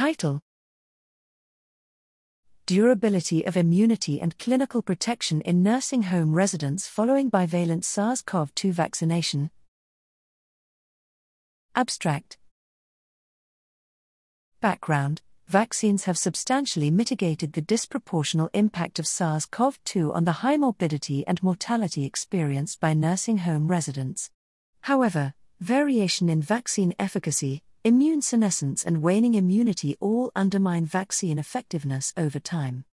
Title Durability of immunity and clinical protection in nursing home residents following bivalent SARS CoV 2 vaccination. Abstract Background Vaccines have substantially mitigated the disproportional impact of SARS CoV 2 on the high morbidity and mortality experienced by nursing home residents. However, variation in vaccine efficacy, immune senescence, and waning immunity all undermine vaccine effectiveness over time.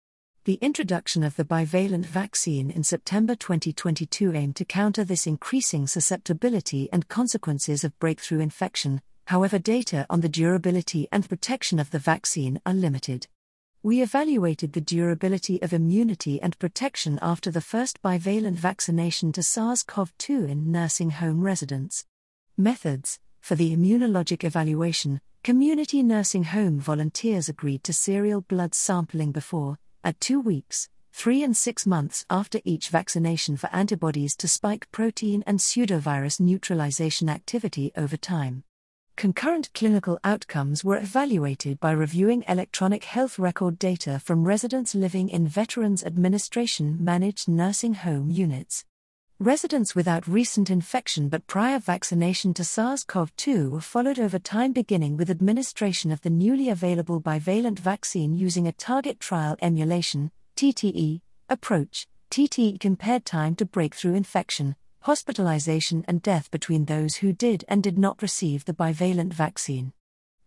The introduction of the bivalent vaccine in September 2022 aimed to counter this increasing susceptibility and consequences of breakthrough infection, however, data on the durability and protection of the vaccine are limited. We evaluated the durability of immunity and protection after the first bivalent vaccination to SARS CoV 2 in nursing home residents. Methods For the immunologic evaluation, community nursing home volunteers agreed to serial blood sampling before, at two weeks, three and six months after each vaccination for antibodies to spike protein and pseudovirus neutralization activity over time. Concurrent clinical outcomes were evaluated by reviewing electronic health record data from residents living in Veterans Administration managed nursing home units. Residents without recent infection but prior vaccination to SARS CoV 2 were followed over time, beginning with administration of the newly available bivalent vaccine using a target trial emulation TTE, approach. TTE compared time to breakthrough infection, hospitalization and death between those who did and did not receive the bivalent vaccine.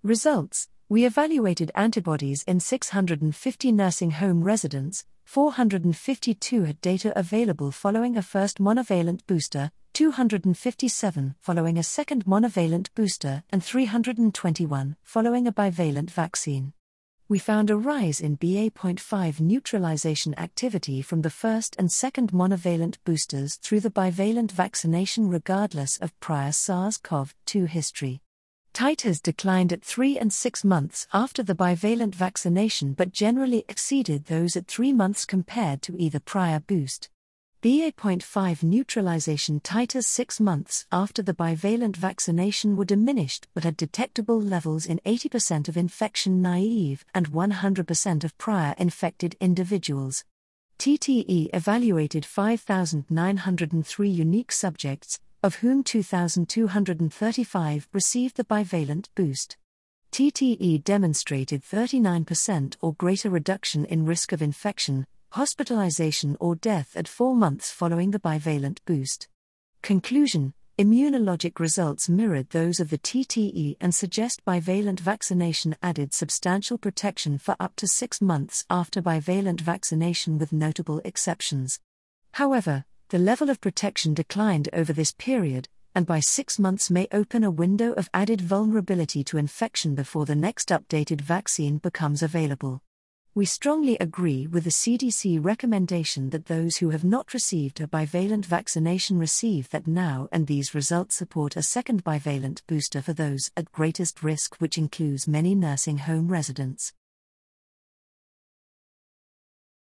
Results We evaluated antibodies in 650 nursing home residents, 452 had data available following a first monovalent booster, 257 following a second monovalent booster, and 321 following a bivalent vaccine we found a rise in BA.5 neutralization activity from the first and second monovalent boosters through the bivalent vaccination regardless of prior SARS CoV 2 history. Titers declined at 3 and 6 months after the bivalent vaccination but generally exceeded those at 3 months compared to either prior boost. BA.5 neutralization titers six months after the bivalent vaccination were diminished but had detectable levels in 80% of infection naive and 100% of prior infected individuals. TTE evaluated 5,903 unique subjects, of whom 2,235 received the bivalent boost. TTE demonstrated 39% or greater reduction in risk of infection, hospitalization or death at four months following the bivalent boost. Conclusion Immunologic results mirrored those of the TTE and suggest bivalent vaccination added substantial protection for up to six months after bivalent vaccination, with notable exceptions. However, the level of protection declined over this period, and by six months may open a window of added vulnerability to infection before the next updated vaccine becomes available. We strongly agree with the CDC recommendation that those who have not received a bivalent vaccination receive that now, and these results support a second bivalent booster for those at greatest risk, which includes many nursing home residents.